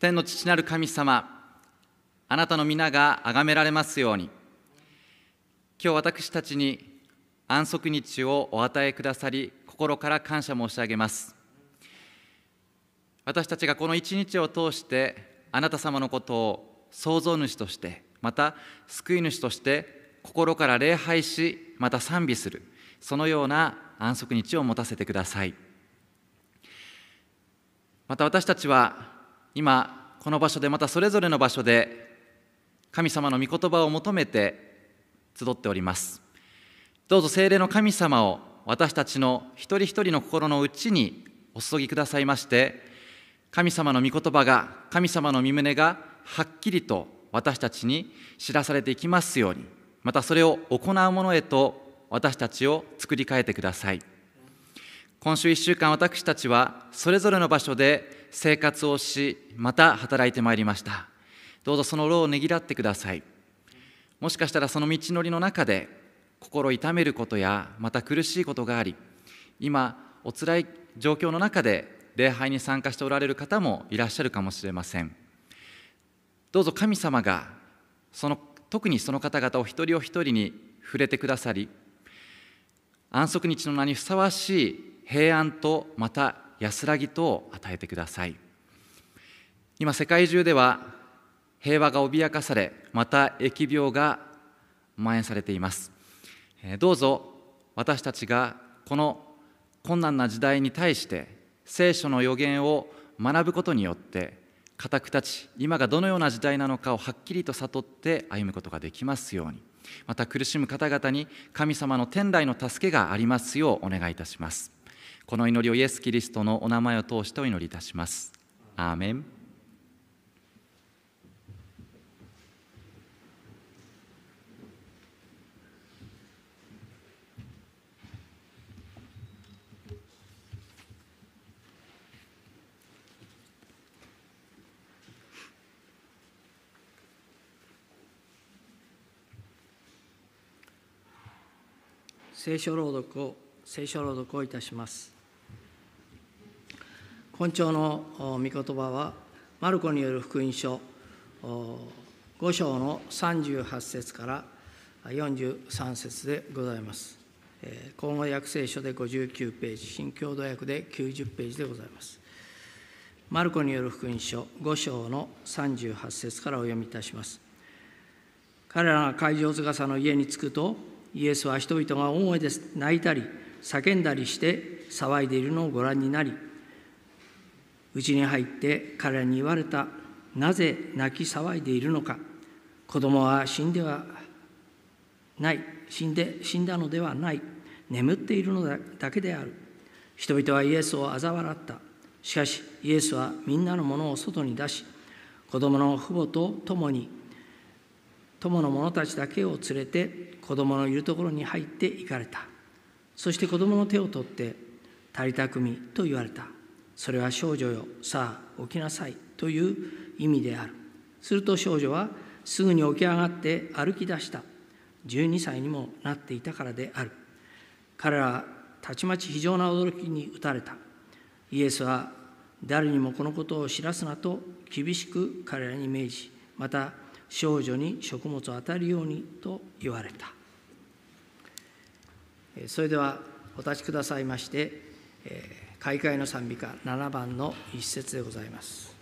天の父なる神様あなたの皆が崇められますように。今日私たちに安息日をお与えくださり心から感謝申し上げます。私たちがこの一日を通してあなた様のことを創造主としてまた救い主として心から礼拝しまた賛美するそのような安息日を持たせてください。また私たちは今この場所でまたそれぞれの場所で神様の御言葉を求めて集っております。どうぞ聖霊の神様を私たちの一人一人の心の内にお注ぎくださいまして神様の御言葉が神様の御胸がはっきりと私たちに知らされていきますようにまたそれを行うものへと私たちを作り変えてください。今週1週間私たちはそれぞれの場所で生活をしまた働いてまいりました。どうぞその労をねぎらってください。もしかしたらその道のりの中で心痛めることやまた苦しいことがあり今おつらい状況の中で礼拝に参加しておられる方もいらっしゃるかもしれません。どうぞ神様がその特にその方々を一人お一人に触れてくださり安息日の名にふさわしい平安とまた安らぎと与えてください。今世界中では平和が脅かされまた疫病が蔓延されています。どうぞ私たちがこの困難な時代に対して聖書の予言を学ぶことによって固く立ち今がどのような時代なのかをはっきりと悟って歩むことができますように。また苦しむ方々に神様の天来の助けがありますようお願いいたします。この祈りをイエス・キリストのお名前を通してお祈りいたします。アーメン。聖書朗読を聖書朗読をいたします。本朝の御言葉はマルコによる福音書5章の38節から43節でございます。口語訳聖書で59ページ新共同訳で90ページでございます。マルコによる福音書5章の38節からお読みいたします。彼らが会場塚の家に着くとイエスは人々が大声で泣いたり叫んだりして騒いでいるのをご覧になり家に入って彼らに言われたなぜ泣き騒いでいるのか。子供は死んではない。死んで死んだのではない。眠っているのだけである。人々はイエスを嘲笑った。しかしイエスはみんなのものを外に出し子供の父母と共に友の者たちだけを連れて子供のいるところに入って行かれた。そして子供の手を取って「足りたくみ」と言われた。それは少女よ。さあ起きなさいという意味である。すると少女はすぐに起き上がって歩き出した。12歳にもなっていたからである。彼らはたちまち非常な驚きに打たれた。イエスは誰にもこのことを知らすなと厳しく彼らに命じまた少女に食物を与えるようにと言われた。それではお立ちくださいまして開会の賛美歌7番の一節でございます。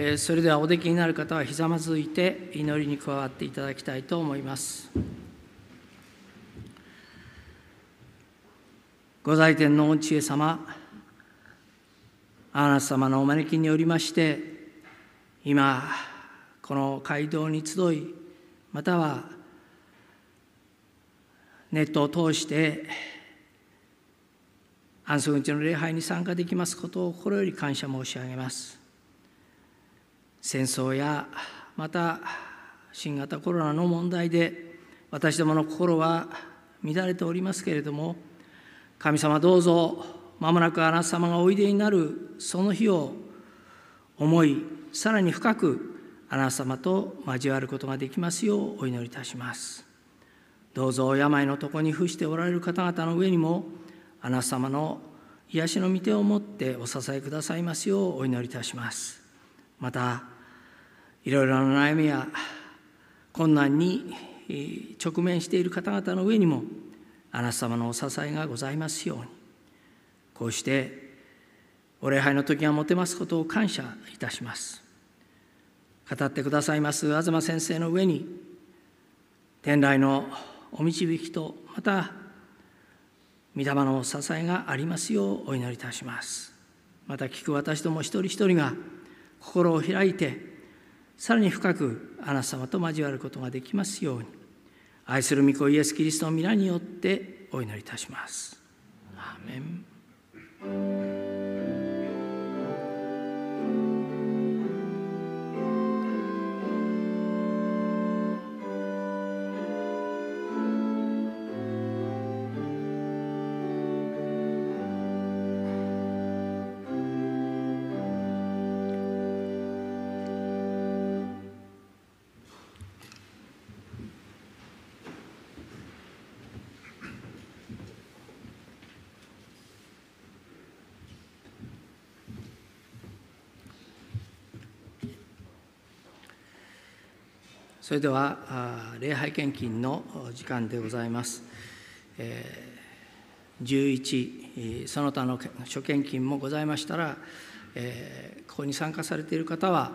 えそれではおできになる方はひざまずいて祈りに加わっていただきたいと思います。ご在天の御知恵様、あなた様のお招きによりまして、今、この街道に集い、またはネットを通して、安息日の礼拝に参加できますことを心より感謝申し上げます。戦争やまた新型コロナの問題で私どもの心は乱れておりますけれども神様どうぞまもなくあなた様がおいでになるその日を思いさらに深くあなた様と交わることができますようお祈りいたします。どうぞ病のとこに伏しておられる方々の上にもあなた様の癒しの御手を持ってお支えくださいますようお祈りいたします。またいろいろな悩みや困難に直面している方々の上にもあなた様のお支えがございますように。こうしてお礼拝の時が持てますことを感謝いたします。語ってくださいます東先生の上に天来のお導きとまた御霊の支えがありますようお祈りいたします。また聞く私ども一人一人が心を開いてさらに深くあなた様と交わることができますように愛する御子イエス・キリストの皆によってお祈りいたします。アーメンそれでは礼拝献金の時間でございます。11、その他の諸献金もございましたら、ここに参加されている方は、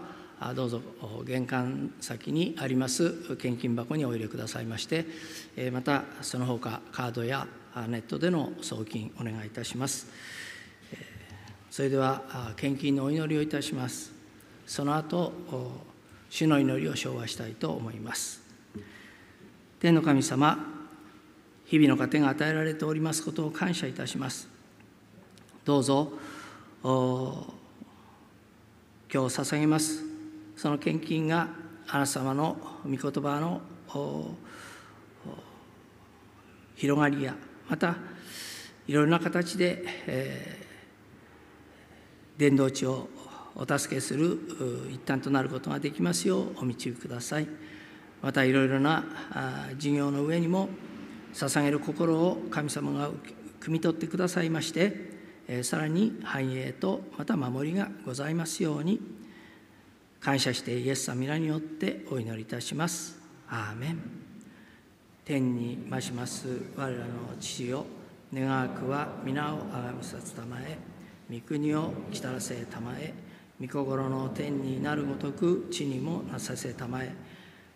どうぞ玄関先にあります献金箱にお入れくださいまして、またその他カードやネットでの送金お願いいたします。それでは献金のお祈りをいたします。その後主の祈りを唱和したいと思います。天の神様、日々の糧が与えられておりますことを感謝いたします。どうぞ、今日捧げます、その献金があなた様の御言葉の広がりや、またいろいろな形で、えー伝道地をお助けする一端となることができますようお導きください。またいろいろなあ事業の上にも捧げる心を神様が汲み取ってくださいまして、さらに繁栄とまた守りがございますように感謝してイエス様皆によってお祈りいたします。アーメン天に増します我らの父よ願わくは皆をあがみさつたまえ御国を来たらせたまえ御心の天になるごとく地にもなさせたまえ。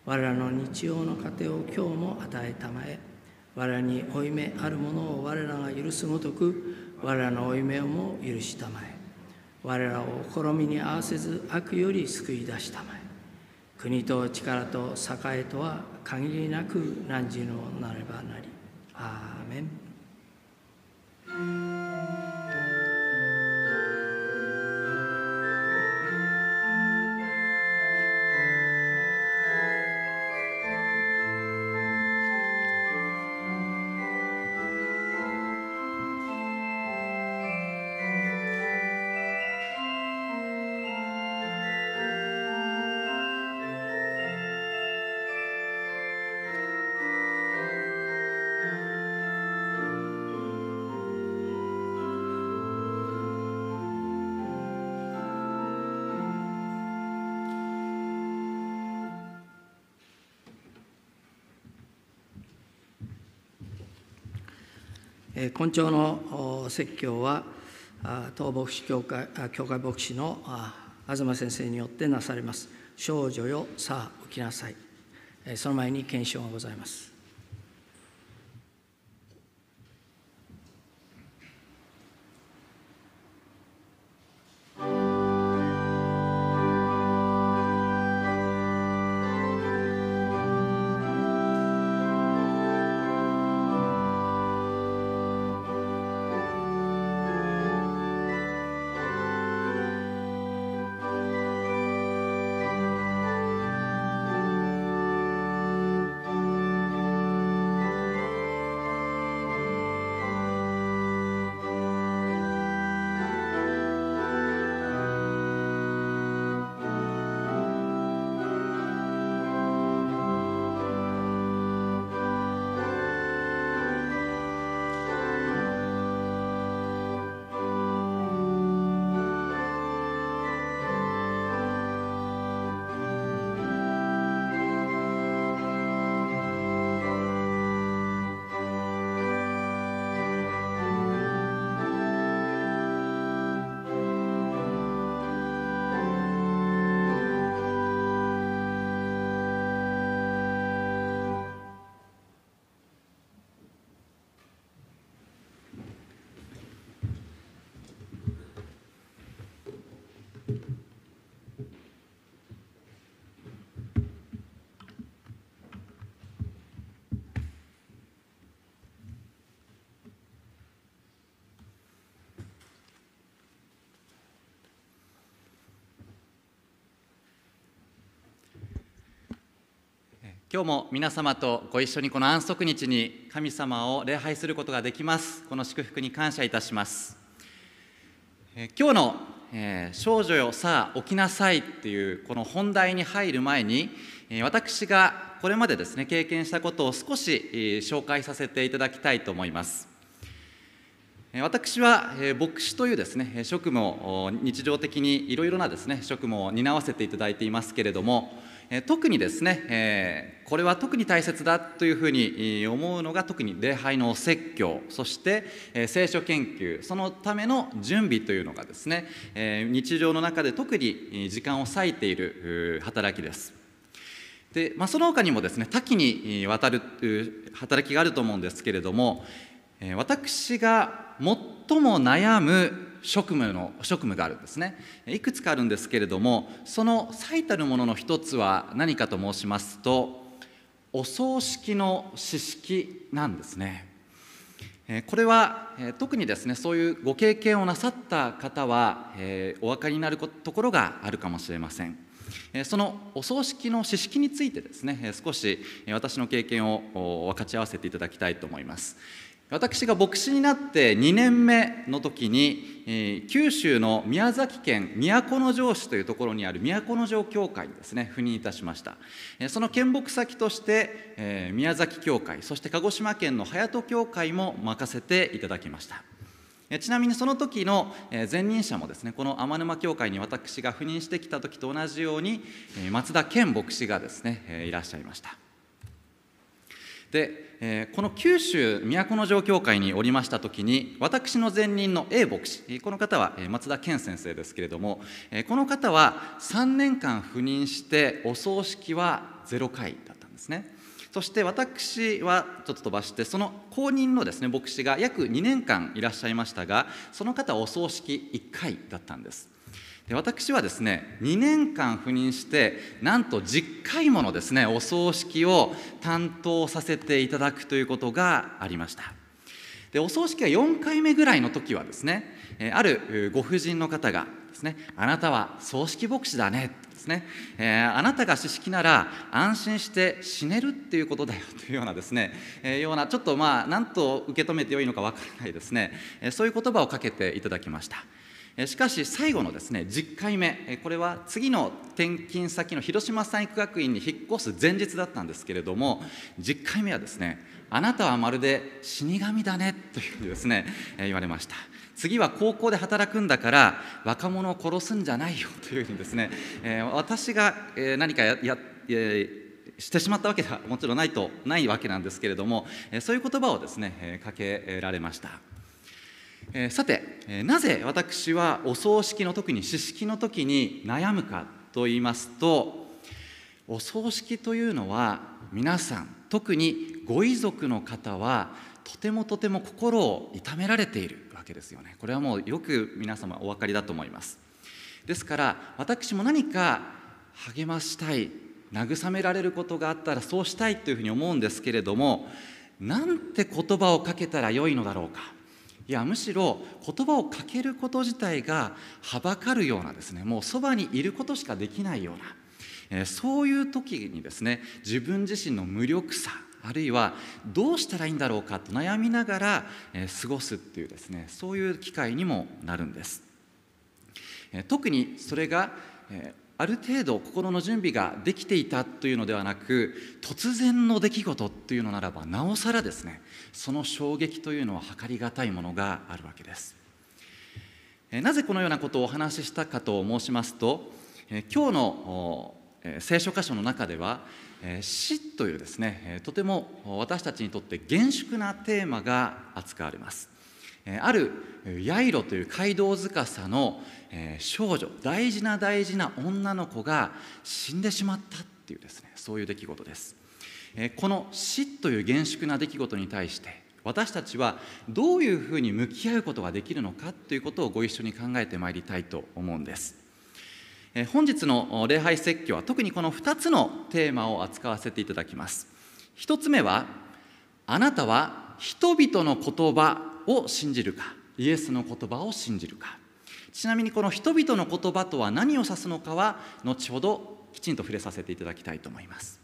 我らの日曜の糧を今日も与えたまえ。我らに負い目あるものを我らが許すごとく我らの負い目をも許したまえ。我らを試みに合わせず悪より救い出したまえ。国と力と栄とは限りなく何時のなればなり。アーメン。今朝の説教は東牧師教会教会牧師の東先生によってなされます。少女よ、さあ起きなさい。その前に検証がございます。今日も皆様とご一緒にこの安息日に神様を礼拝することができます。この祝福に感謝いたします、え今日の、えー、少女よさあ起きなさい」っていうこの本題に入る前に、え私がこれまでですね経験したことを少し、紹介させていただきたいと思います。私は牧師というですね職務を日常的にいろいろなですね職務を担わせていただいていますけれども特にですねえこれは特に大切だというふうに思うのが特に礼拝のお説教そしてえ聖書研究そのための準備というのがですねえ日常の中で特に時間を割いている働きです。で、まあ、その他にもですね多岐にわたる働きがあると思うんですけれども私が最も悩む職務の職務があるんですね。いくつかあるんですけれどもその最たるものの一つは何かと申しますとお葬式の詩式なんですね。これは特にですねそういうご経験をなさった方はお分かりになるところがあるかもしれません。そのお葬式の詩式についてですね少し私の経験を分かち合わせていただきたいと思います。私が牧師になって2年目の時に、えー、九州の宮崎県都城市というところにある都城教会にですね赴任いたしました、えー、その見牧先として、えー、宮崎教会そして鹿児島県の隼人教会も任せていただきました。ちなみにその時の前任者もですねこの天沼教会に私が赴任してきた時と同じように松田健牧師がですねいらっしゃいました。でえこの九州都城教会におりました時に私の前任の A 牧師この方は松田健先生ですけれどもこの方は3年間赴任してお葬式は0回だったんですね。そして私はちょっと飛ばしてその後任のですね牧師が約2年間いらっしゃいましたがその方はお葬式1回だったんです。で私はですね2年間赴任してなんと10回ものですねお葬式を担当させていただくということがありました。でお葬式が4回目ぐらいの時はですねあるご婦人の方がですねあなたは葬式牧師だねですね、えー、あなたが知識なら安心して死ねるっていうことだよというようなですね、えー、ようなちょっとまあ何と受け止めてよいのか分からないですね、えー、そういう言葉をかけていただきました。しかし最後のですね10回目これは次の転勤先の広島産育学院に引っ越す前日だったんですけれども10回目はですねあなたはまるで死神だねというふうにですね言われました。次は高校で働くんだから若者を殺すんじゃないよというふうにですね私が何かやしてしまったわけではもちろんないとないわけなんですけれどもそういう言葉をですねかけられました。え、さて、え、なぜ私はお葬式の特に詩式の時に悩むかと言いますとお葬式というのは皆さん特にご遺族の方はとてもとても心を痛められているわけですよね。これはもうよく皆様お分かりだと思います。ですから私も何か励ましたい慰められることがあったらそうしたいというふうに思うんですけれどもなんて言葉をかけたらよいのだろうか。いやむしろ言葉をかけること自体がはばかるようなですねもうそばにいることしかできないような、えそういう時にですね自分自身の無力さあるいはどうしたらいいんだろうかと悩みながら、え過ごすっていうですねそういう機会にもなるんです、え特にそれが、ある程度心の準備ができていたというのではなく突然の出来事というのならばなおさらですねその衝撃というのは計りがたいものがあるわけです。なぜこのようなことをお話ししたかと申しますと今日の聖書箇所の中では死というですねとても私たちにとって厳粛なテーマが扱われます。あるヤイロという街道司のえ少女大事な大事な女の子が死んでしまったっていうですねそういう出来事です。えこの死という厳粛な出来事に対して私たちはどういうふうに向き合うことができるのかということをご一緒に考えてまいりたいと思うんです。本日の礼拝説教は特にこの2つのテーマを扱わせていただきます。1つ目はあなたは人々の言葉を信じるかイエスの言葉を信じるか。ちなみにこの人々の言葉とは何を指すのかは後ほどきちんと触れさせていただきたいと思います。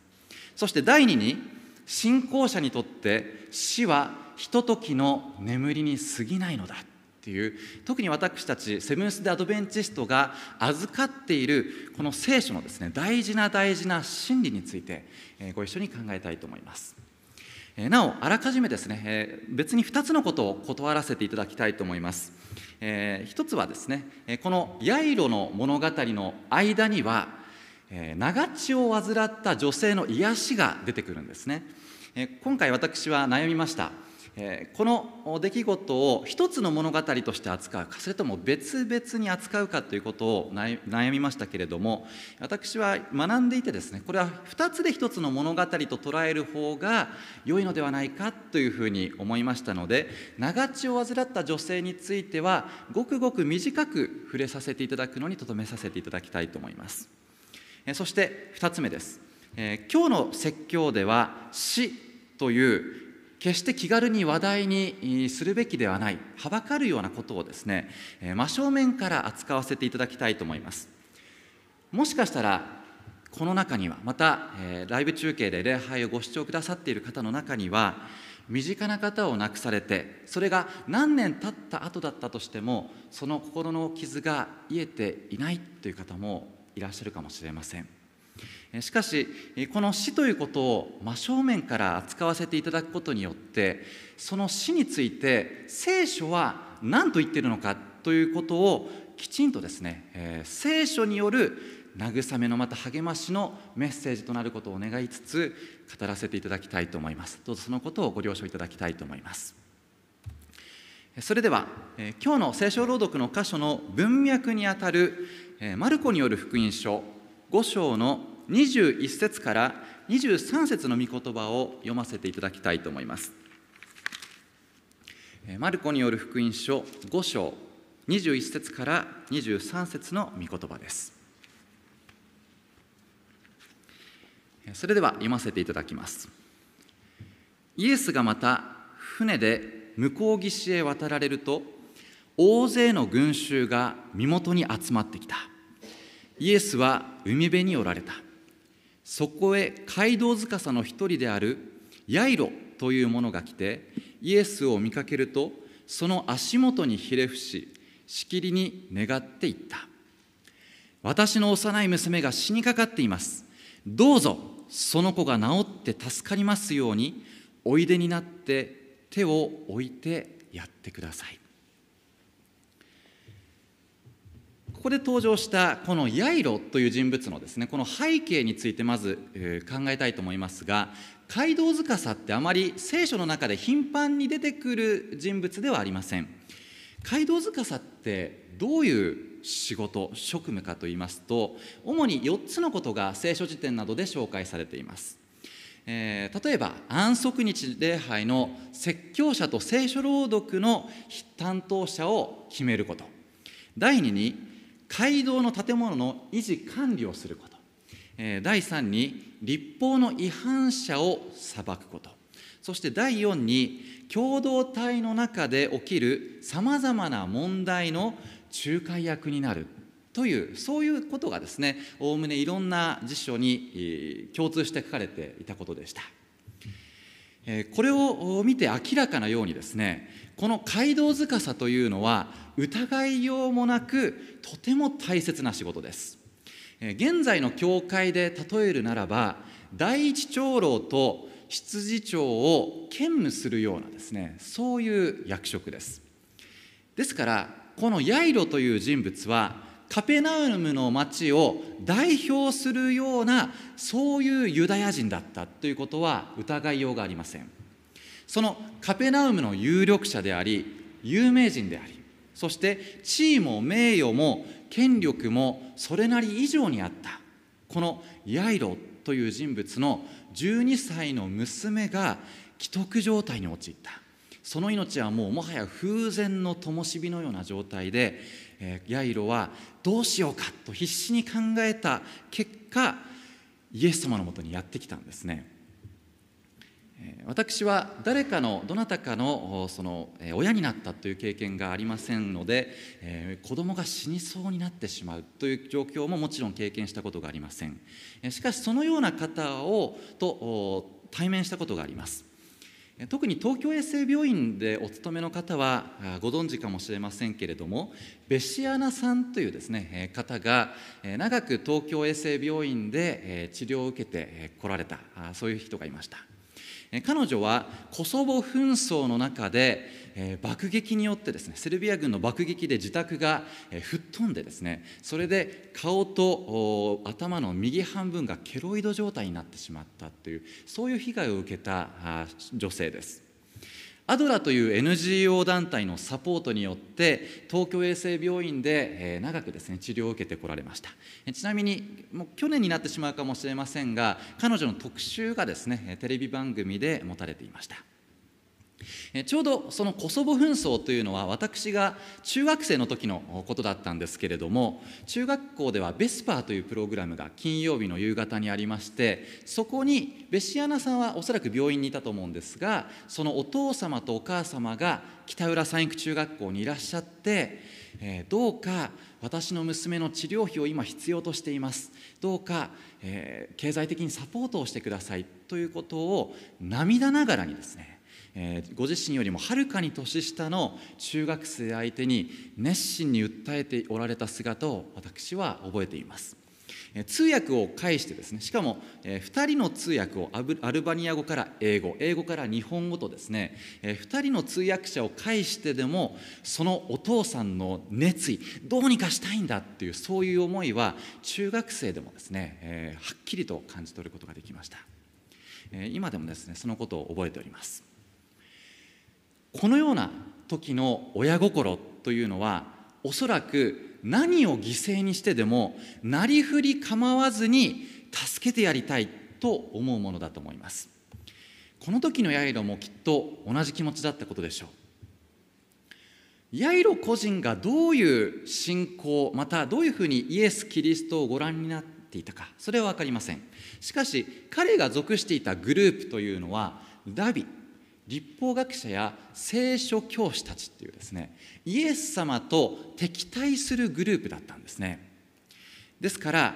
そして第2に信仰者にとって死はひとときの眠りに過ぎないのだっていう特に私たちセブンス・デ・アドベンチストが預かっているこの聖書のですね大事な大事な真理についてご一緒に考えたいと思います。なおあらかじめですね別に2つのことを断らせていただきたいと思います。一つはですねこのヤイロの物語の間には長血を患った女性の癒しが出てくるんですね。今回私は悩みました。この出来事を一つの物語として扱うかそれとも別々に扱うかということを悩みましたけれども私は学んでいてですねこれは2つで1つの物語と捉える方が良いのではないかというふうに思いましたので長血を患った女性についてはごくごく短く触れさせていただくのにとどめさせていただきたいと思います。そして2つ目です。今日の説教では死という決して気軽に話題にするべきではないはばかるようなことをですね真正面から扱わせていただきたいと思います。もしかしたらこの中にはまたライブ中継で礼拝をご視聴くださっている方の中には身近な方を亡くされてそれが何年経った後だったとしてもその心の傷が癒えていないという方もいらっしゃるかもしれません。しかしこの死ということを真正面から扱わせていただくことによってその死について聖書は何と言っているのかということをきちんとですね、え、聖書による慰めのまた励ましのメッセージとなることを願いつつ語らせていただきたいと思います。どうぞそのことをご了承いただきたいと思います。それでは、え、今日の聖書朗読の箇所の文脈にあたる、えー、マルコによる福音書5章の21節から23節の御言葉を読ませていただきたいと思います。マルコによる福音書5章21節から23節の御言葉です。それでは読ませていただきます。イエスがまた船で向こう岸へ渡られると大勢の群衆が身元に集まってきた。イエスは海辺におられた。そこへ街道司の一人であるヤイロという者が来てイエスを見かけるとその足元にひれ伏ししきりに願っていった。私の幼い娘が死にかかっています。どうぞその子が治って助かりますようにおいでになって手を置いてやってください。ここで登場したこのヤイロという人物のですねこの背景についてまず、考えたいと思いますが街道司ってあまり聖書の中で頻繁に出てくる人物ではありません。街道司ってどういう仕事職務かといいますと主に4つのことが聖書辞典などで紹介されています。えー、例えば安息日礼拝の説教者と聖書朗読の担当者を決めること。第2に街道の建物の維持管理をすること、第3に立法の違反者を裁くこと。そして第4に共同体の中で起きるさまざまな問題の仲介役になる。というそういうことがですねおおむねいろんな辞書に共通して書かれていたことでした。これを見て明らかなようにですねこの街道司というのは疑いようもなくとても大切な仕事です。現在の教会で例えるならば第一長老と執事長を兼務するようなですねそういう役職です。ですからこのヤイロという人物はカペナウムの町を代表するようなそういうユダヤ人だったということは疑いようがありません。そのカペナウムの有力者であり有名人でありそして地位も名誉も権力もそれなり以上にあった。このヤイロという人物の12歳の娘が既得状態に陥った。その命はもうもはや風前の灯火のような状態でえヤイロはどうしようかと必死に考えた結果イエス様のもとにやってきたんですね。私は誰かのどなたかのその親になったという経験がありませんので、え子供が死にそうになってしまうという状況ももちろん経験したことがありません。しかしそのような方をと対面したことがあります。特に東京衛生病院でお勤めの方はご存知かもしれませんけれどもベシアナさんというですね方が長く東京衛生病院で治療を受けてこられたそういう人がいました。彼女はコソボ紛争の中でえー、爆撃によってですねセルビア軍の爆撃で自宅が、えー、吹っ飛んでですねそれで顔と頭の右半分がケロイド状態になってしまったというそういう被害を受けた女性です。アドラという NGO 団体のサポートによって東京衛生病院で長くですね治療を受けてこられました。ちなみにもう去年になってしまうかもしれませんが彼女の特集がですねテレビ番組で持たれていました。ちょうどそのコソボ紛争というのは私が中学生の時のことだったんですけれども中学校ではベスパーというプログラムが金曜日の夕方にありましてそこにベシアナさんはおそらく病院にいたと思うんですがそのお父様とお母様が北浦三育中学校にいらっしゃって、えー、どうか私の娘の治療費を今必要としています。どうか、えー、経済的にサポートをしてくださいということを涙ながらにですねえー、ご自身よりもはるかに年下の中学生相手に熱心に訴えておられた姿を私は覚えています。通訳を介してですねしかも2人の通訳をアルバニア語から英語英語から日本語とですね2人の通訳者を介してでもそのお父さんの熱意どうにかしたいんだっていうそういう思いは中学生でもですねはっきりと感じ取ることができました今でもですねそのことを覚えておりますこのような時の親心というのはおそらく何を犠牲にしてでもなりふり構わずに助けてやりたいと思うものだと思います。この時のヤイロもきっと同じ気持ちだったことでしょう。ヤイロ個人がどういう信仰またどういうふうにイエス・キリストをご覧になっていたかそれは分かりません。しかし彼が属していたグループというのはダビ立法学者や聖書教師たちっていうですねイエス様と敵対するグループだったんですね。ですから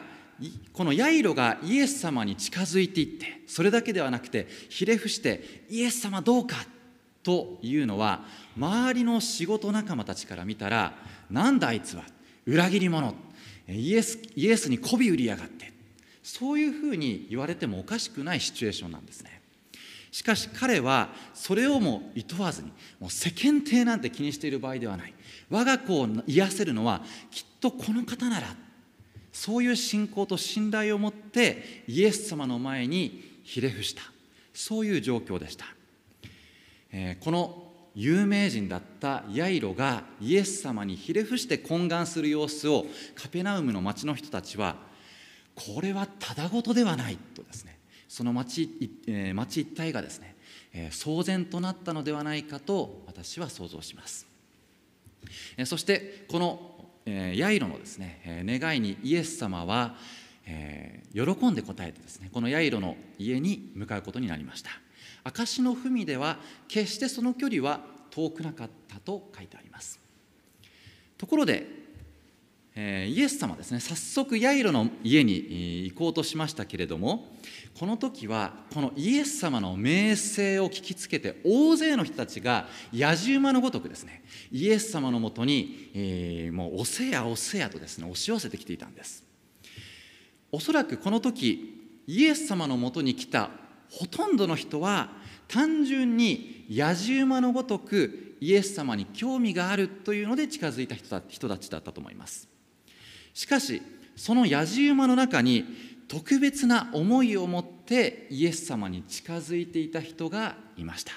このヤイロがイエス様に近づいていってそれだけではなくてひれ伏してイエス様どうかというのは周りの仕事仲間たちから見たらなんだあいつは裏切り者イエスイエスに媚び売りやがってそういうふうに言われてもおかしくないシチュエーションなんですね。しかし彼はそれをもいとわずにもう世間体なんて気にしている場合ではない。我が子を癒せるのはきっとこの方なら。そういう信仰と信頼を持ってイエス様の前にひれ伏した。そういう状況でした、えー、この有名人だったヤイロがイエス様にひれ伏して懇願する様子をカペナウムの町の人たちはこれはただごとではないとですね。その町,、えー、町一帯がですね、えー、騒然となったのではないかと私は想像します、えー、そしてこの、えー、ヤイロのですね、えー、願いにイエス様は、えー、喜んで答えてですねこのヤイロの家に向かうことになりました。証の文では決してその距離は遠くなかったと書いてあります。ところで、え、イエス様ですね。早速ヤイロの家に行こうとしましたけれどもこの時はこのイエス様の名声を聞きつけて大勢の人たちが野じ馬のごとくですねイエス様のもとに、え、もうおせやおせやとですね押し寄せてきていたんです。おそらくこの時イエス様のもとに来たほとんどの人は単純に野じ馬のごとくイエス様に興味があるというので近づいた人人たちだったと思います。しかしその野じ馬の中に特別な思いを持ってイエス様に近づいていた人がいました。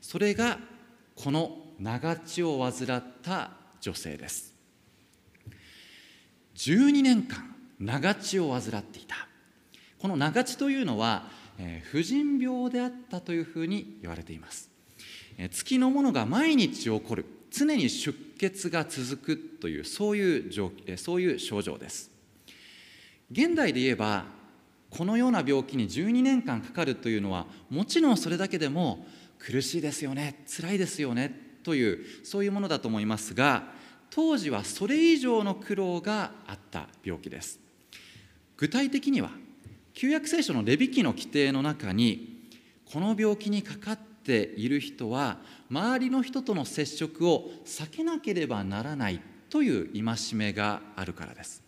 それがこの長血を患った女性です。12年間長血を患っていた。この長血というのはえ婦人病であったというふうに言われています、え月のものが毎日起こる。常に出血が続くというそういう状そういう症状です。現代で言えばこのような病気に12年間かかるというのはもちろんそれだけでも苦しいですよね辛いですよねというそういうものだと思いますが当時はそれ以上の苦労があった病気です。具体的には旧約聖書のレビ記の規定の中にこの病気にかかっている人は周りの人との接触を避けなければならないという戒めがあるからです。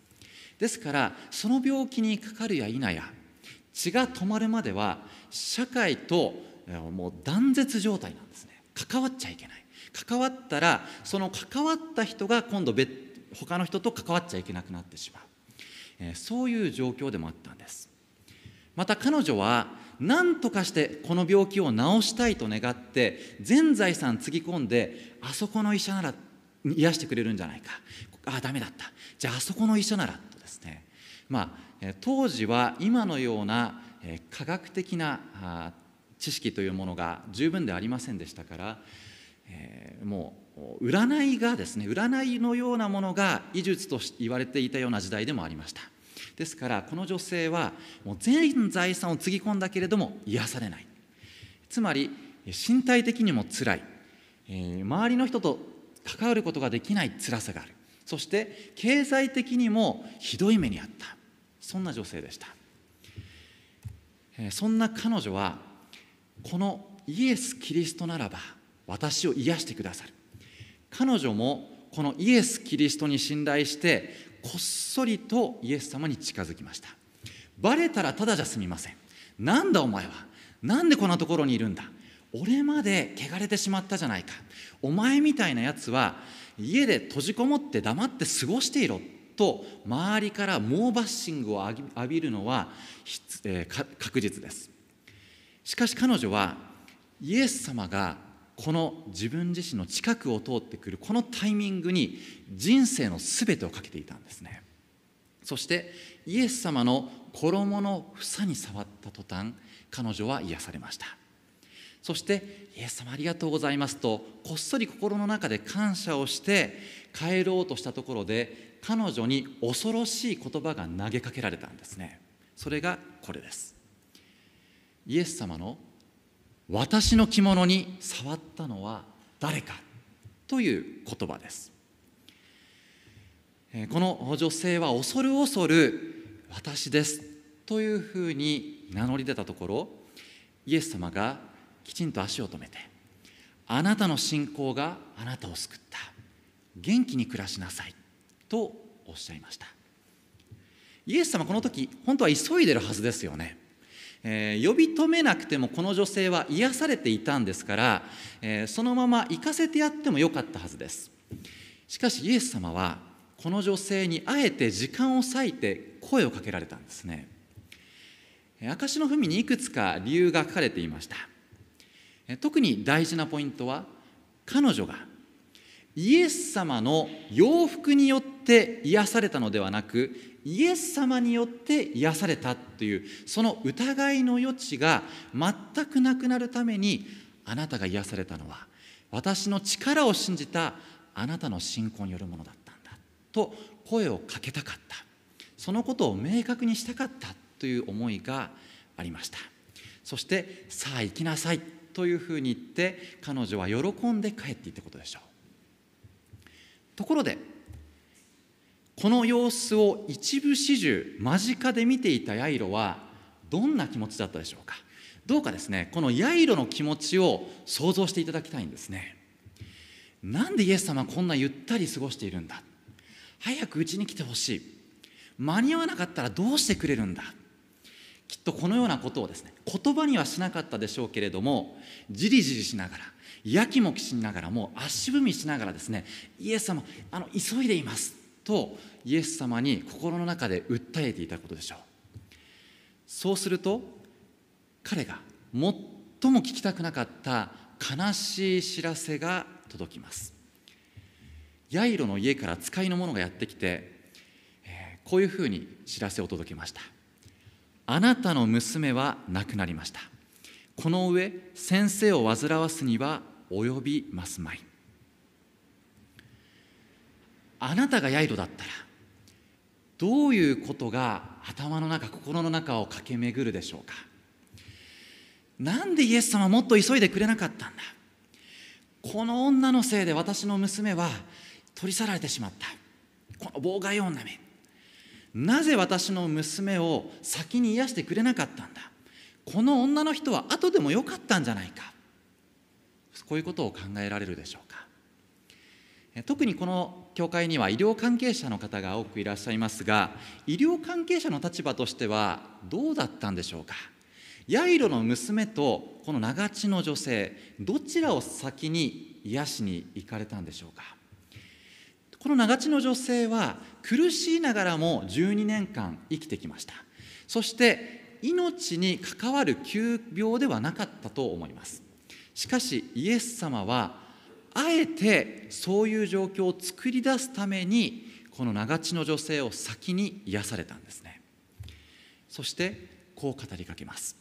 ですからその病気にかかるや否や血が止まるまでは社会ともう断絶状態なんですね。関わっちゃいけない。関わったらその関わった人が今度別他の人と関わっちゃいけなくなってしまう。そういう状況でもあったんです。また彼女は何とかしてこの病気を治したいと願って全財産つぎ込んであそこの医者なら癒してくれるんじゃないか。ああダメだった。じゃああそこの医者ならとですね。まあ当時は今のような科学的な知識というものが十分ではありませんでしたから、えー、もう占いがですね占いのようなものが医術と言われていたような時代でもありました。ですからこの女性はもう全財産をつぎ込んだけれども癒されない。つまり身体的にもつらい、えー、周りの人と関わることができない辛さがある。そして経済的にもひどい目にあった。そんな女性でした、えー、そんな彼女はこのイエス・キリストならば私を癒してくださる。彼女もこのイエス・キリストに信頼してこっそりとイエス様に近づきました。バレたらただじゃ済みません。なんだお前は？なんでこんなところにいるんだ？俺まで汚れてしまったじゃないか。お前みたいなやつは家で閉じこもって黙って過ごしていろと周りから猛バッシングを浴びるのは、えー、確実です。しかし彼女はイエス様がこの自分自身の近くを通ってくるこのタイミングに人生の全てをかけていたんですね。そしてイエス様の衣の房に触った途端彼女は癒されました。そしてイエス様ありがとうございますとこっそり心の中で感謝をして帰ろうとしたところで彼女に恐ろしい言葉が投げかけられたんですね。それがこれです。イエス様の私の着物に触ったのは誰かという言葉です。この女性は恐る恐る私ですというふうに名乗り出たところイエス様がきちんと足を止めてあなたの信仰があなたを救った元気に暮らしなさいとおっしゃいました。イエス様この時本当は急いでるはずですよね。えー、呼び止めなくてもこの女性は癒されていたんですから、えー、そのまま行かせてやってもよかったはずです。しかしイエス様はこの女性にあえて時間を割いて声をかけられたんですね。証の文にいくつか理由が書かれていました。特に大事なポイントは彼女がイエス様の洋服によって癒されたのではなくイエス様によって癒されたというその疑いの余地が全くなくなるためにあなたが癒されたのは私の力を信じたあなたの信仰によるものだったんだと声をかけたかったそのことを明確にしたかったという思いがありました。そしてさあ行きなさいというふうに言って彼女は喜んで帰っていったことでしょう。ところでこの様子を一部始終間近で見ていたヤイロはどんな気持ちだったでしょうか？どうかですねこのヤイロの気持ちを想像していただきたいんですね。なんでイエス様はこんなゆったり過ごしているんだ？早くうちに来てほしい。間に合わなかったらどうしてくれるんだ？きっとこのようなことをですね言葉にはしなかったでしょうけれどもじりじりしながらやきもきしながらも足踏みしながらですねイエス様あの急いでいます。とイエス様に心の中で訴えていたことでしょう。そうすると彼が最も聞きたくなかった悲しい知らせが届きます。ヤイロの家から使いの者がやってきて、えー、こういうふうに知らせを届けました。あなたの娘は亡くなりました。この上先生を煩わすには及びますまい。あなたがヤイロだったらどういうことが頭の中心の中を駆け巡るでしょうか？なんでイエス様もっと急いでくれなかったんだ？この女のせいで私の娘は取り去られてしまった。この妨害女め。なぜ私の娘を先に癒してくれなかったんだ？この女の人は後でもよかったんじゃないか。こういうことを考えられるでしょうか？特にこの教会には医療関係者の方が多くいらっしゃいますが医療関係者の立場としてはどうだったんでしょうか？ヤイロの娘とこの長地の女性どちらを先に癒しに行かれたんでしょうか？この長地の女性は苦しいながらも12年間生きてきました。そして命に関わる急病ではなかったと思います。しかしイエス様はあえてそういう状況を作り出すためにこの長地の女性を先に癒されたんですね。そしてこう語りかけます。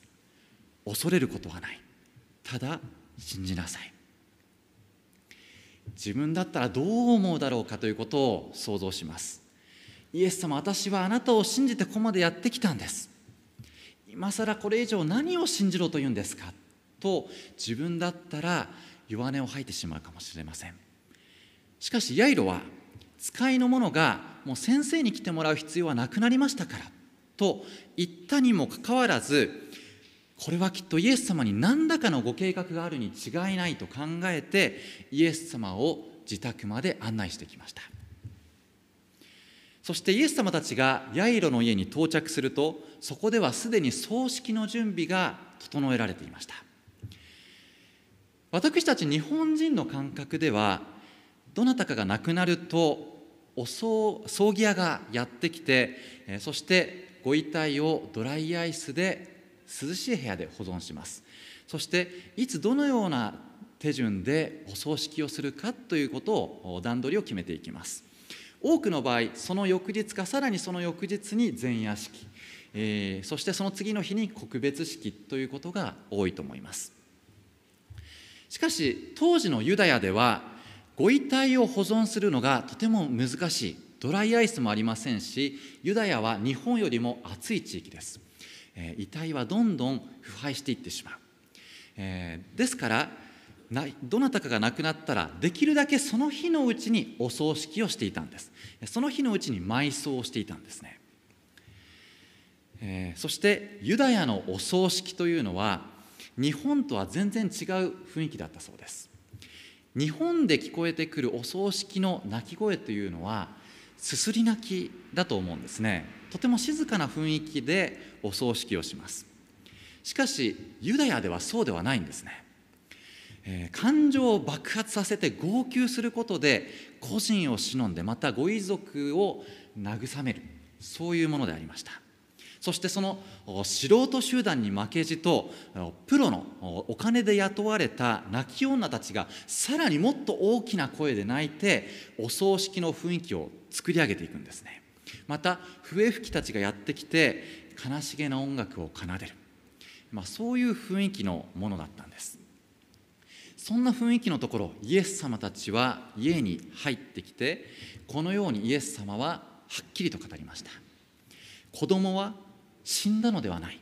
恐れることはない。ただ信じなさい。自分だったらどう思うだろうかということを想像します。イエス様私はあなたを信じてここまでやってきたんです。今更これ以上何を信じろというんですか。と自分だったら弱音を吐いてしまうかもしれません。しかしヤイロは使いの者がもう先生に来てもらう必要はなくなりましたからと言ったにもかかわらずこれはきっとイエス様に何らかのご計画があるに違いないと考えてイエス様を自宅まで案内してきました。そしてイエス様たちがヤイロの家に到着するとそこではすでに葬式の準備が整えられていました。私たち日本人の感覚ではどなたかが亡くなるとお葬儀屋がやってきてそしてご遺体をドライアイスで涼しい部屋で保存します。そしていつどのような手順でお葬式をするかということを段取りを決めていきます。多くの場合その翌日かさらにその翌日に前夜式、えー、そしてその次の日に告別式ということが多いと思います。しかし当時のユダヤではご遺体を保存するのがとても難しいドライアイスもありませんしユダヤは日本よりも暑い地域です。え遺体はどんどん腐敗していってしまう、えー、ですからどなたかが亡くなったらできるだけその日のうちにお葬式をしていたんです。その日のうちに埋葬をしていたんですね、えー、そしてユダヤのお葬式というのは日本とは全然違う雰囲気だったそうです。日本で聞こえてくるお葬式の鳴き声というのはすすり泣きだと思うんですね。とても静かな雰囲気でお葬式をします。しかしユダヤではそうではないんですね、えー、感情を爆発させて号泣することで個人を忍んでまたご遺族を慰める。そういうものでありました。そしてその素人集団に負けじとプロのお金で雇われた泣き女たちがさらにもっと大きな声で泣いてお葬式の雰囲気を作り上げていくんですね。また笛吹きたちがやってきて悲しげな音楽を奏でる、まあ、そういう雰囲気のものだったんです。そんな雰囲気のところイエス様たちは家に入ってきてこのようにイエス様ははっきりと語りました。子供は死んだのではない。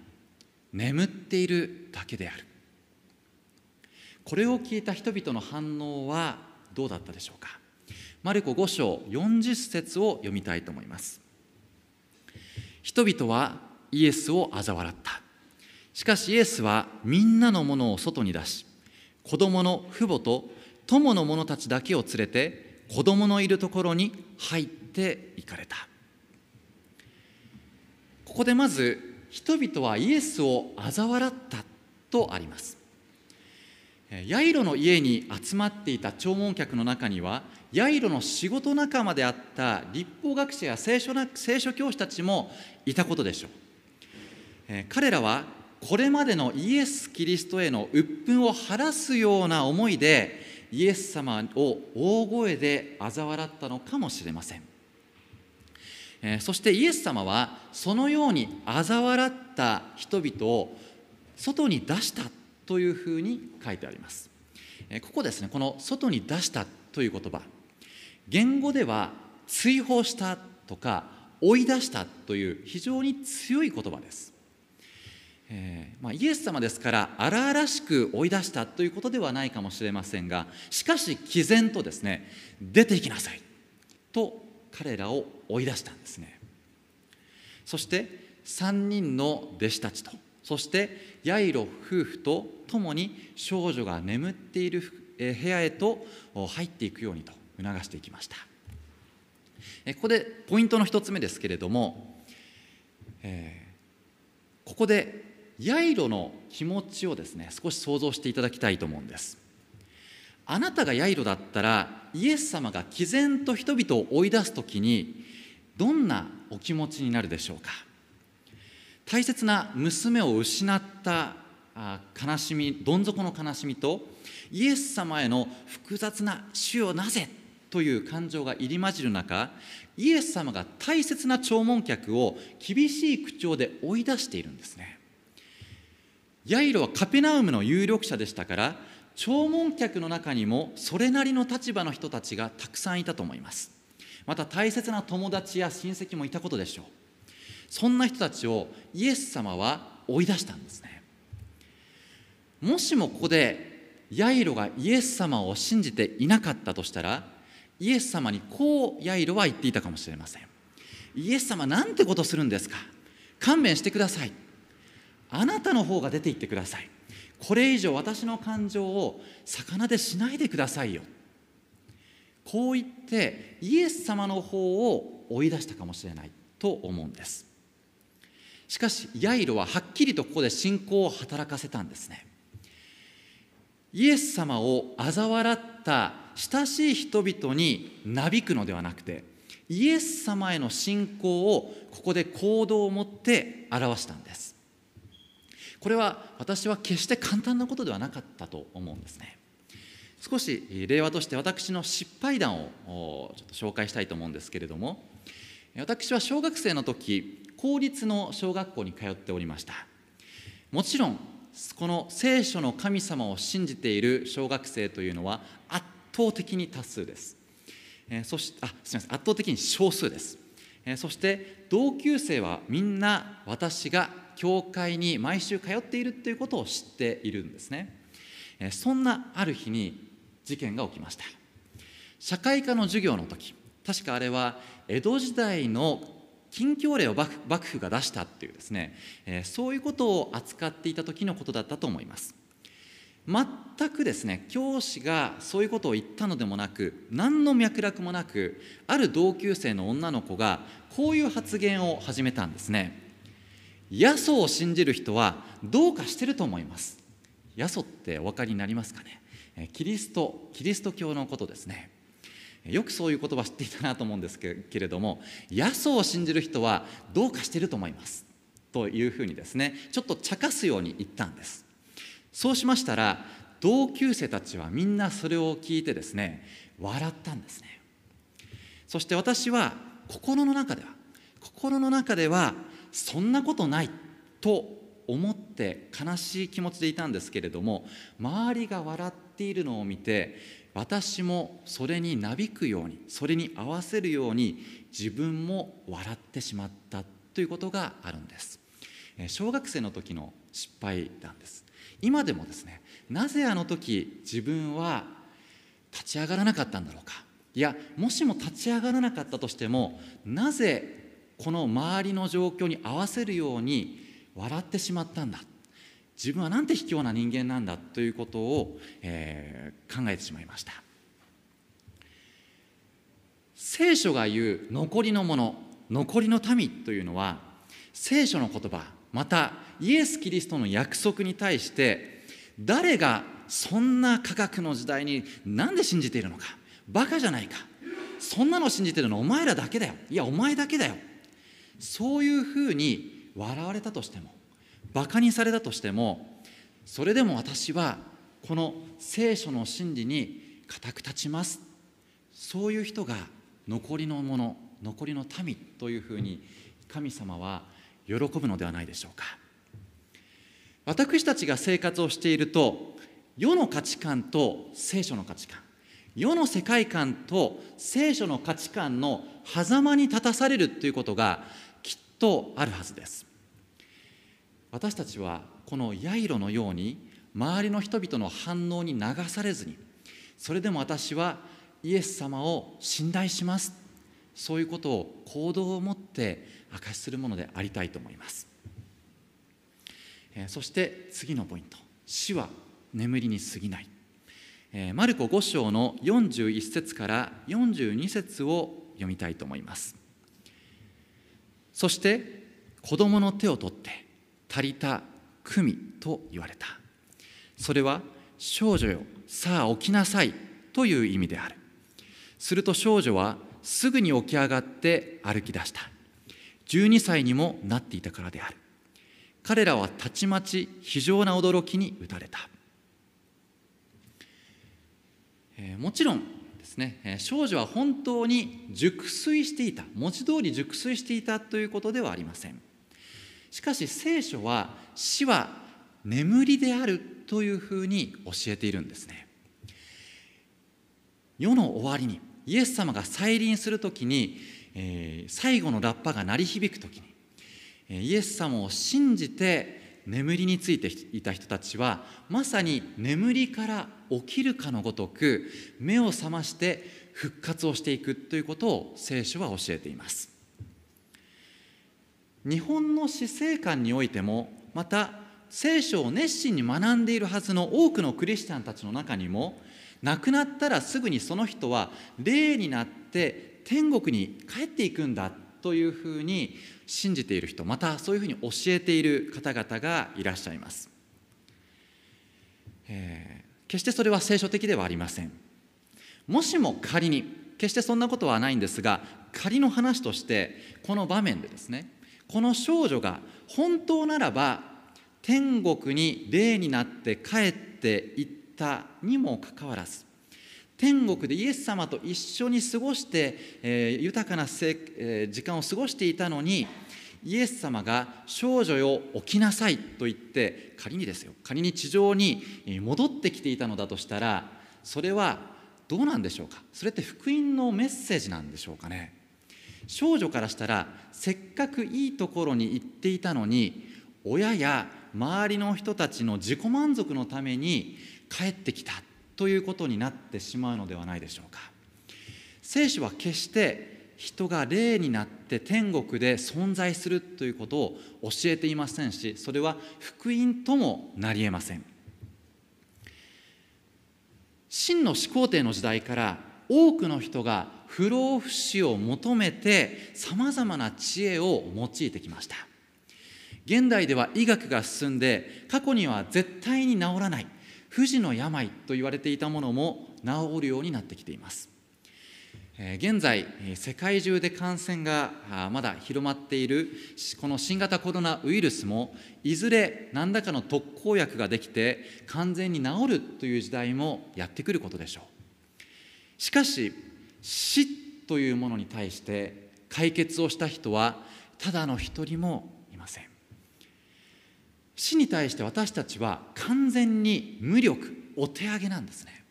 眠っているだけである。これを聞いた人々の反応はどうだったでしょうか。マルコ5章40節を読みたいと思います。人々はイエスを嘲笑った。しかしイエスはみんなのものを外に出し子供の父母と友の者たちだけを連れて子供のいるところに入って行かれた。ここでまず人々はイエスを嘲笑ったとあります。ヤイロの家に集まっていた弔問客の中にはヤイロの仕事仲間であった立法学者や聖書聖書教師たちもいたことでしょう。彼らはこれまでのイエス・キリストへの鬱憤を晴らすような思いでイエス様を大声で嘲笑ったのかもしれません。そしてイエス様はそのように嘲笑った人々を外に出したというふうに書いてあります。ここですねこの外に出したという言葉。言語では追放したとか追い出したという非常に強い言葉です。えー、まあ、イエス様ですから荒々しく追い出したということではないかもしれませんがしかし毅然とですね出て行きなさいと彼らを追い出したんですね。そして3人の弟子たちとそしてヤイロ夫婦と共に少女が眠っている部屋へと入っていくようにと促していきました。ここでポイントの1つ目ですけれども、えー、ここでヤイロの気持ちをですね少し想像していただきたいと思うんです。あなたがヤイロだったらイエス様が毅然と人々を追い出す時にどんなお気持ちになるでしょうか？大切な娘を失った悲しみどん底の悲しみとイエス様への複雑な「主よなぜ?」という感情が入り混じる中イエス様が大切な弔問客を厳しい口調で追い出しているんですねヤイロはカペナウムの有力者でしたから弔問客の中にもそれなりの立場の人たちがたくさんいたと思います。また大切な友達や親戚もいたことでしょう。そんな人たちをイエス様は追い出したんですね。もしもここでヤイロがイエス様を信じていなかったとしたらイエス様にこうヤイロは言っていたかもしれません。イエス様なんてことするんですか？勘弁してください。あなたの方が出て行ってください。これ以上私の感情を魚でしないでくださいよ。こう言ってイエス様の方を追い出したかもしれないと思うんです。しかしヤイロははっきりとここで信仰を働かせたんですね。イエス様を嘲笑った親しい人々になびくのではなくてイエス様への信仰をここで行動を持って表したんです。これは私は決して簡単なことではなかったと思うんですね。少し例話として私の失敗談をちょっと紹介したいと思うんですけれども私は小学生の時公立の小学校に通っておりました。もちろんこの聖書の神様を信じている小学生というのは圧倒的に多数です、えそしてあすみません。圧倒的に少数です、えそして同級生はみんな私が教会に毎週通っているということを知っているんですね。そんなある日に事件が起きました。社会科の授業の時確かあれは江戸時代の禁教令を幕府が出したっていうですね。そういうことを扱っていた時のことだったと思います。全くですね教師がそういうことを言ったのでもなく何の脈絡もなくある同級生の女の子がこういう発言を始めたんですね。ヤソを信じる人はどうかしてると思います。ヤソってお分かりになりますかね？キリストキリスト教のことですね。よくそういう言葉知っていたなと思うんですけれどもヤソを信じる人はどうかしてると思います？というふうにですねちょっと茶化すように言ったんです。そうしましたら同級生たちはみんなそれを聞いてですね笑ったんですね。そして私は心の中では心の中ではそんなことないと思って悲しい気持ちでいたんですけれども周りが笑っているのを見て私もそれになびくようにそれに合わせるように自分も笑ってしまったということがあるんです。小学生の時の失敗なんです。今でもですねなぜあの時自分は立ち上がらなかったんだろうか。いやもしも立ち上がらなかったとしてもなぜこの周りの状況に合わせるように笑ってしまったんだ。自分はなんて卑怯な人間なんだということを、えー、考えてしまいました。聖書が言う残りのもの残りの民というのは聖書の言葉またイエス・キリストの約束に対して誰がそんな科学の時代に何で信じているのかバカじゃないかそんなの信じてるのお前らだけだよ。いやお前だけだよ。そういうふうに笑われたとしてもバカにされたとしてもそれでも私はこの聖書の真理に固く立ちます。そういう人が残りのもの残りの民というふうに神様は喜ぶのではないでしょうか。私たちが生活をしていると世の価値観と聖書の価値観世の世界観と聖書の価値観の狭間に立たされるということがとあるはずです。私たちはこのヤイロのように周りの人々の反応に流されずにそれでも私はイエス様を信頼します。そういうことを行動を持って証しするものでありたいと思います。そして次のポイント。死は眠りに過ぎない。マルコ5章の41節から42節を読みたいと思います。そして子供の手を取って足りた組と言われた。それは少女よさあ起きなさいという意味である。すると少女はすぐに起き上がって歩き出した。12歳にもなっていたからである。彼らはたちまち非常な驚きに打たれた。えもちろんですね、少女は本当に熟睡していた文字通り熟睡していたということではありません。しかし聖書は死は眠りであるというふうに教えているんですね。世の終わりにイエス様が再臨する時に、えー、最後のラッパが鳴り響く時にイエス様を信じて眠りについていた人たちはまさに眠りから起きるかのごとく目を覚まして復活をしていくということを聖書は教えています。日本の死生観においてもまた聖書を熱心に学んでいるはずの多くのクリスチャンたちの中にも亡くなったらすぐにその人は霊になって天国に帰っていくんだというふうに信じている人またそういうふうに教えている方々がいらっしゃいます、え、決してそれは聖書的ではありません。もしも仮に決してそんなことはないんですが仮の話としてこの場面でですねこの少女が本当ならば天国に霊になって帰っていったにもかかわらず天国でイエス様と一緒に過ごして、えー、豊かなせ、えー、時間を過ごしていたのにイエス様が少女よ起きなさいと言って仮にですよ仮に地上に戻ってきていたのだとしたらそれはどうなんでしょうか？それって福音のメッセージなんでしょうかね？少女からしたらせっかくいいところに行っていたのに親や周りの人たちの自己満足のために帰ってきたということになってしまうのではないでしょうか？聖書は決して人が霊になって天国で存在するということを教えていませんしそれは福音ともなりえません。真の始皇帝の時代から多くの人が不老不死を求めてさまざまな知恵を用いてきました。現代では医学が進んで過去には絶対に治らない不治の病と言われていたものも治るようになってきています。現在、世界中で感染がまだ広まっているこの新型コロナウイルスもいずれ何らかの特効薬ができて完全に治るという時代もやってくることでしょう。しかし死というものに対して解決をした人はただの一人もいません。死に対して私たちは完全に無力お手上げなんですね。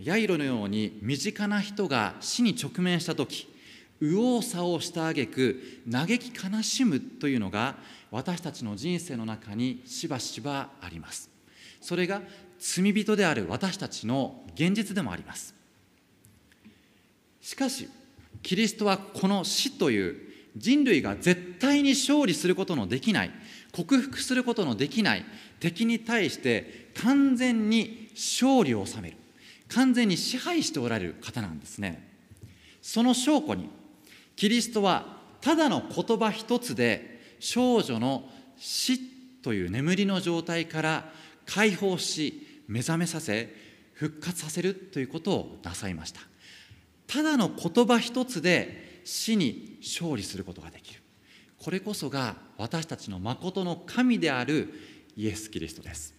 ヤイロのように身近な人が死に直面した時右往左往した挙句嘆き悲しむというのが私たちの人生の中にしばしばあります。それが罪人である私たちの現実でもあります。しかしキリストはこの死という人類が絶対に勝利することのできない克服することのできない敵に対して完全に勝利を収める。完全に支配しておられる方なんですね。その証拠にキリストはただの言葉一つで少女の死という眠りの状態から解放し目覚めさせ復活させるということをなさいました。ただの言葉一つで死に勝利することができる。これこそが私たちの誠の神であるイエス・キリストです。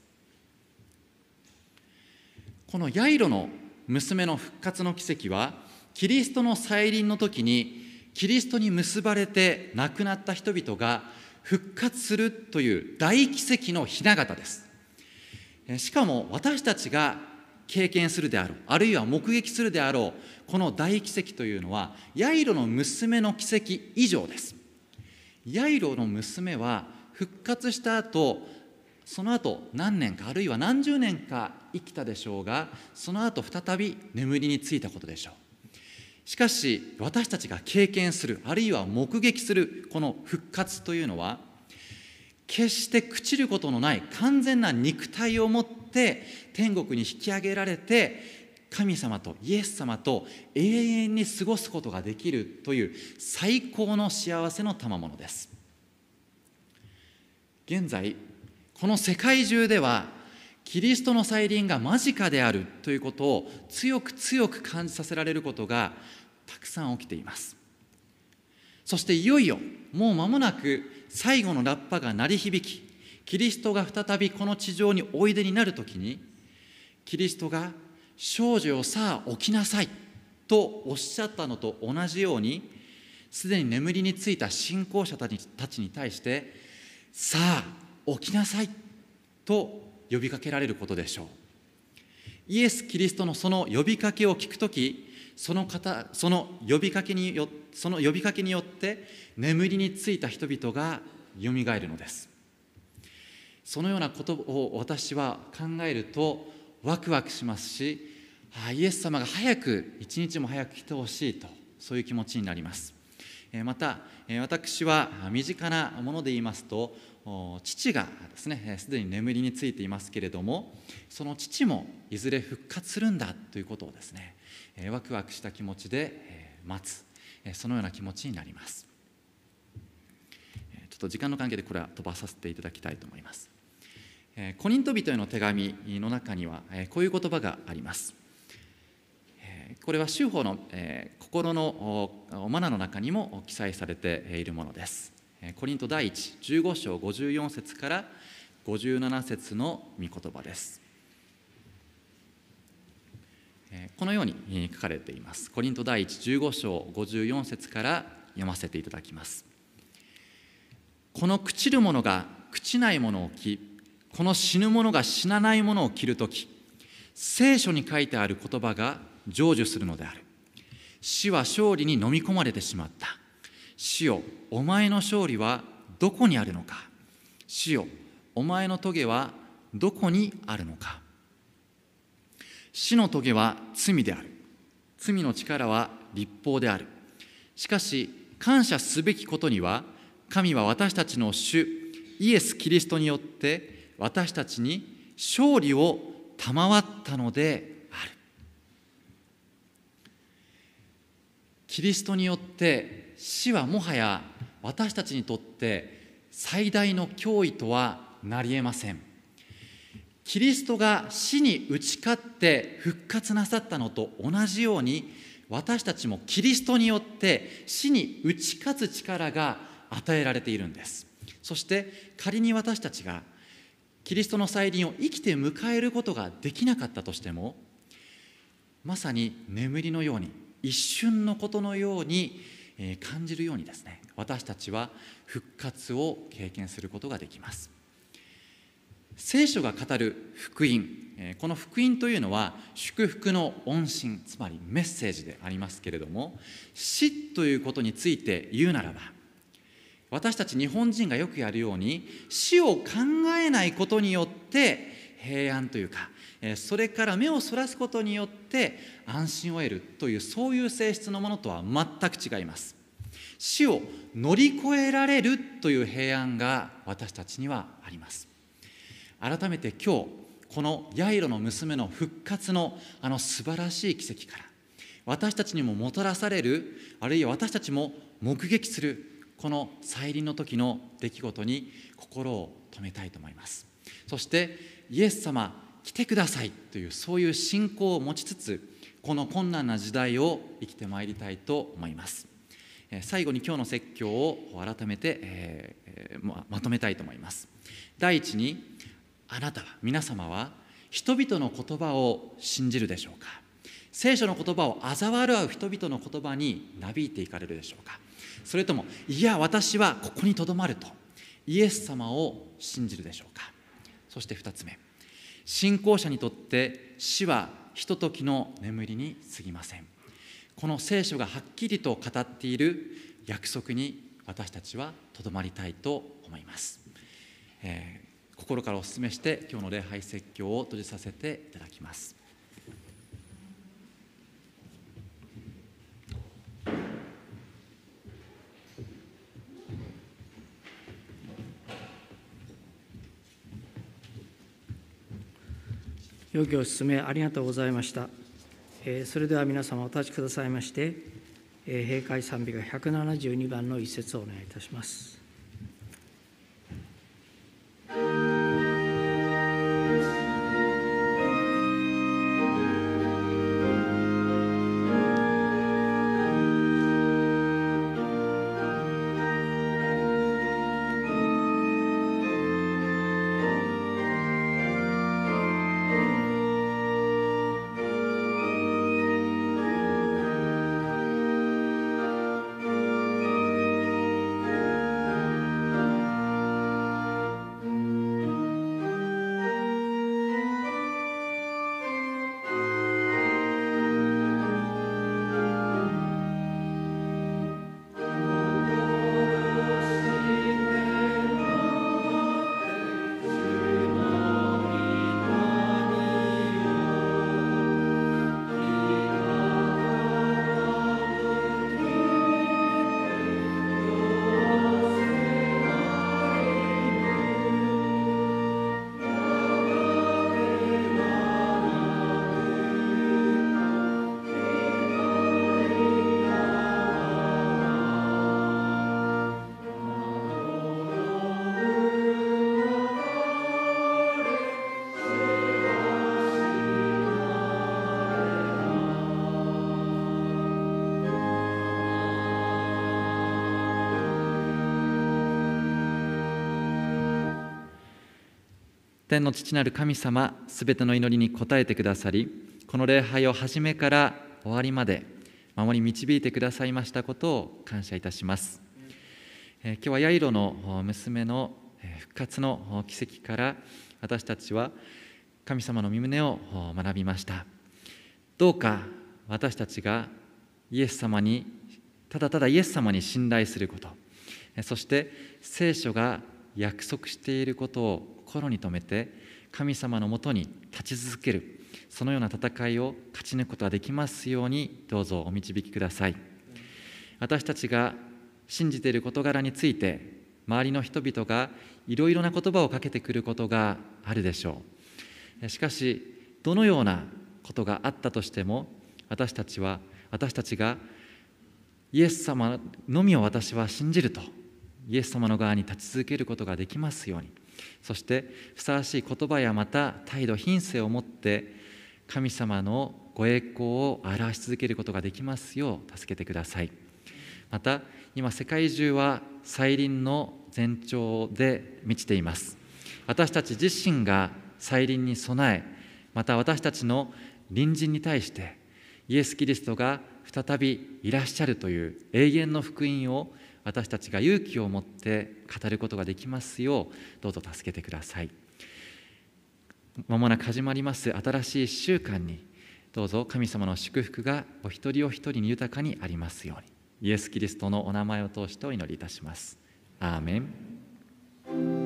このヤイロの娘の復活の奇跡はキリストの再臨の時にキリストに結ばれて亡くなった人々が復活するという大奇跡のひな形です。しかも私たちが経験するであろうあるいは目撃するであろうこの大奇跡というのはヤイロの娘の奇跡以上です。ヤイロの娘は復活した後その後何年かあるいは何十年か生きたでしょうがその後再び眠りについたことでしょう。しかし私たちが経験するあるいは目撃するこの復活というのは決して朽ちることのない完全な肉体を持って天国に引き上げられて神様とイエス様と永遠に過ごすことができるという最高の幸せの賜物です。現在この世界中ではキリストの再臨が間近であるということを強く強く感じさせられることがたくさん起きています。そしていよいよもう間もなく最後のラッパが鳴り響きキリストが再びこの地上においでになる時にキリストが「少女よさあ起きなさい」とおっしゃったのと同じようにすでに眠りについた信仰者たちに対して「さあ起きなさい。と呼びかけられることでしょう。イエス・キリストのその呼びかけを聞くときその方その呼びかけによその呼びかけによって眠りについた人々がよみがえるのです。そのようなことを私は考えるとワクワクしますしあイエス様が早く一日も早く来てほしいとそういう気持ちになります。また私は身近なもので言いますと父がですねすでに眠りについていますけれどもその父もいずれ復活するんだということをですねワクワクした気持ちで待つそのような気持ちになります。ちょっと時間の関係でこれは飛ばさせていただきたいと思います。コリント人への手紙の中にはこういう言葉があります。これは修法の心のマナの中にも記載されているものですコリント第115章54節から57節の御言葉です。このように書かれています。コリント第115章54節から読ませていただきます。この朽ちる者が朽ちないものを着この死ぬ者が死なないものを着るとき聖書に書いてある言葉が成就するのである。死は勝利に飲み込まれてしまった。死よお前の勝利はどこにあるのか？死よお前の棘はどこにあるのか？死の棘は罪である。罪の力は立法である。しかし感謝すべきことには神は私たちの主イエス・キリストによって私たちに勝利を賜ったのである。キリストによって死はもはや私たちにとって最大の脅威とはなりえません。キリストが死に打ち勝って復活なさったのと同じように私たちもキリストによって死に打ち勝つ力が与えられているんです。そして仮に私たちがキリストの再臨を生きて迎えることができなかったとしてもまさに眠りのように一瞬のことのように感じるようにですね私たちは復活を経験することができます。聖書が語る福音この福音というのは祝福の恩心つまりメッセージでありますけれども死ということについて言うならば私たち日本人がよくやるように死を考えないことによって平安というかそれから目をそらすことによって安心を得るというそういう性質のものとは全く違います。死を乗り越えられるという平安が私たちにはあります。改めて今日このヤイロの娘の復活のあの素晴らしい奇跡から私たちにももたらされるあるいは私たちも目撃するこの再臨の時の出来事に心を止めたいと思います。そしてイエス様来てくださいというそういう信仰を持ちつつこの困難な時代を生きてまいりたいと思います。最後に今日の説教を改めて、えー、まとめたいと思います。第一にあなたは皆様は人々の言葉を信じるでしょうか？聖書の言葉を嘲笑う人々の言葉になびいていかれるでしょうか？それともいや私はここにとどまるとイエス様を信じるでしょうか？そして2つ目。信仰者にとって死はひとときの眠りに過ぎません。この聖書がはっきりと語っている約束に私たちはとどまりたいと思います、えー、心からお勧めして今日の礼拝説教を閉じさせていただきます。良きを進めありがとうございました。えー、それでは皆様お立ちくださいまして、えー、閉会賛美が172番の一節をお願いいたします。天の父なる神様すべての祈りに応えてくださりこの礼拝を始めから終わりまで守り導いてくださいましたことを感謝いたします、えー、今日はヤイロの娘の復活の奇跡から私たちは神様の身旨を学びました。どうか私たちがイエス様にただただイエス様に信頼することそして聖書が約束していることを心に留めて神様のもとに立ち続ける。そのような戦いを勝ち抜くことができますようにどうぞお導きください。私たちが信じている事柄について周りの人々がいろいろな言葉をかけてくることがあるでしょう。しかしどのようなことがあったとしても私たちは私たちがイエス様のみを私は信じるとイエス様の側に立ち続けることができますように。そしてふさわしい言葉やまた態度品性を持って神様のご栄光を表し続けることができますよう助けてください。また今世界中は再臨の前兆で満ちています。私たち自身が再臨に備えまた私たちの隣人に対してイエス・キリストが再びいらっしゃるという永遠の福音を私たちが勇気を持って語ることができますようどうぞ助けてください。まもなく始まります。新しい1週間にどうぞ神様の祝福がお一人お一人に豊かにありますように。イエス・キリストのお名前を通してお祈りいたします。アーメン。